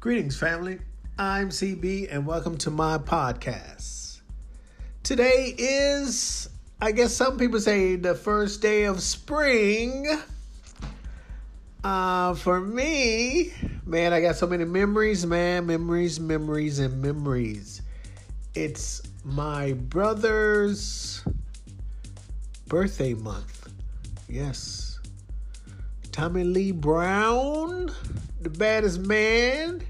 Greetings, family. I'm CB, and welcome to my podcast. Today is, I guess some people say, the first day of spring. Uh, for me, man, I got so many memories, man, memories, memories, and memories. It's my brother's birthday month. Yes. Tommy Lee Brown, the baddest man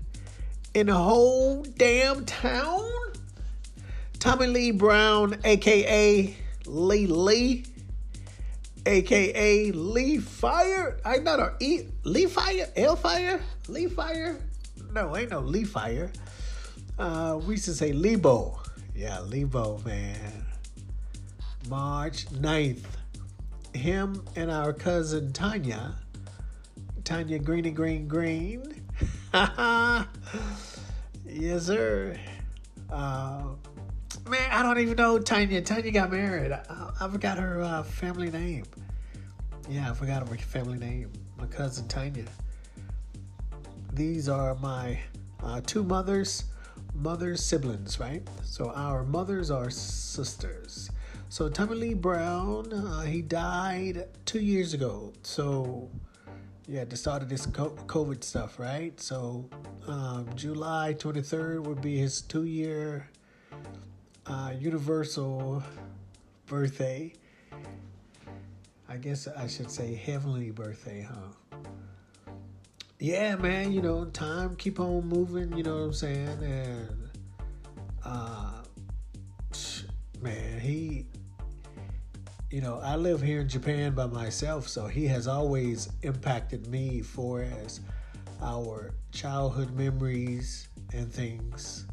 in the whole damn town. Tommy Lee Brown, aka Lee Lee, aka Lee Fire. I not a E Lee Fire, L Fire, Lee Fire. No, ain't no Lee Fire. Uh, we used to say Lebo. Yeah, Lebo, man. March 9th. Him and our cousin Tanya. Tanya Greeny Green Green. yes, sir. Uh, man, I don't even know Tanya. Tanya got married. I, I forgot her uh, family name. Yeah, I forgot her family name. My cousin Tanya. These are my uh, two mothers, mothers siblings, right? So our mothers are sisters. So Tommy Lee Brown, uh, he died two years ago. So yeah, the start of this COVID stuff, right? So um, July 23rd would be his two year uh, universal birthday. I guess I should say heavenly birthday, huh? Yeah, man, you know, time keep on moving, you know what I'm saying? And uh man, he you know, I live here in Japan by myself, so he has always impacted me for as our childhood memories and things.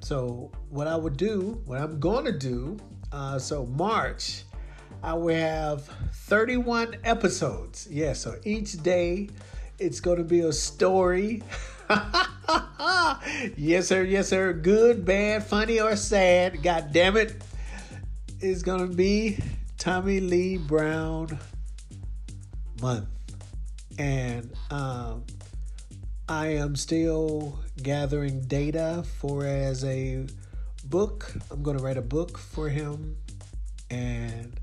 So, what I would do, what I'm going to do, uh, so March, I will have 31 episodes. Yeah, so each day it's going to be a story. yes, sir, yes, sir. Good, bad, funny, or sad. God damn it is going to be Tommy Lee Brown month. And um, I am still gathering data for as a book. I'm going to write a book for him. And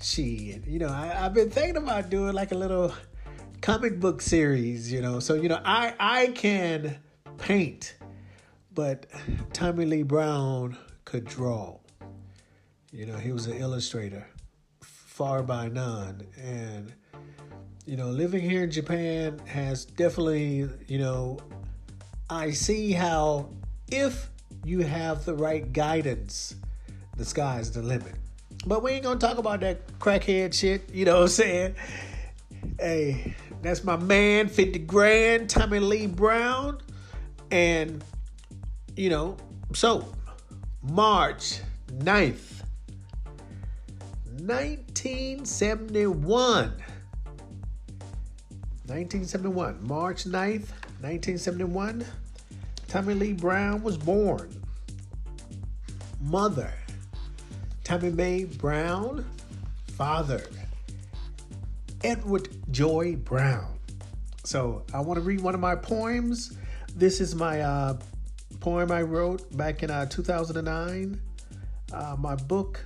she, you know, I, I've been thinking about doing like a little comic book series, you know. So, you know, I I can paint, but Tommy Lee Brown could draw. You know, he was an illustrator, far by none. And, you know, living here in Japan has definitely, you know, I see how if you have the right guidance, the sky's the limit. But we ain't gonna talk about that crackhead shit, you know what I'm saying? Hey, that's my man, 50 grand, Tommy Lee Brown. And, you know, so March 9th, 1971. 1971, March 9th, 1971, Tommy Lee Brown was born. Mother, Tommy Mae Brown. Father, Edward Joy Brown. So I want to read one of my poems. This is my uh, poem I wrote back in uh, 2009. Uh, my book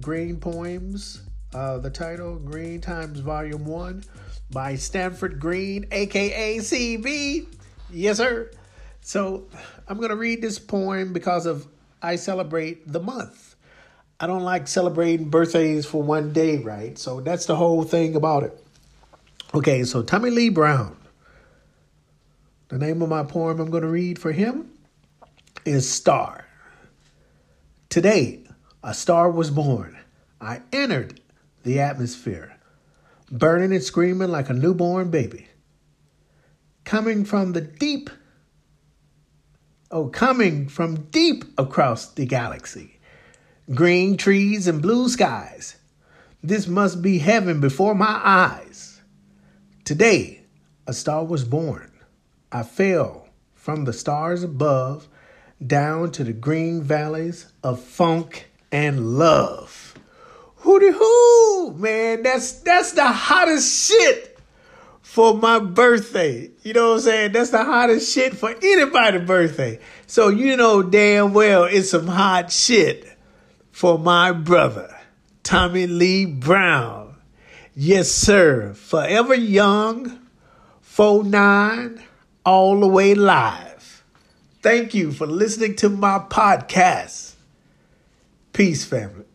Green Poems. Uh, the title Green Times Volume 1 by Stanford Green, aka CB. Yes, sir. So I'm going to read this poem because of I celebrate the month. I don't like celebrating birthdays for one day, right? So that's the whole thing about it. Okay, so Tommy Lee Brown. The name of my poem I'm going to read for him is Star. Today, a star was born. I entered the atmosphere, burning and screaming like a newborn baby. Coming from the deep, oh, coming from deep across the galaxy. Green trees and blue skies. This must be heaven before my eyes. Today, a star was born. I fell from the stars above down to the green valleys of funk and love. Hooty hoo, man, that's that's the hottest shit for my birthday. You know what I'm saying? That's the hottest shit for anybody's birthday. So you know damn well it's some hot shit for my brother, Tommy Lee Brown. Yes, sir. Forever young, 4-9, all the way live. Thank you for listening to my podcast. Peace, family.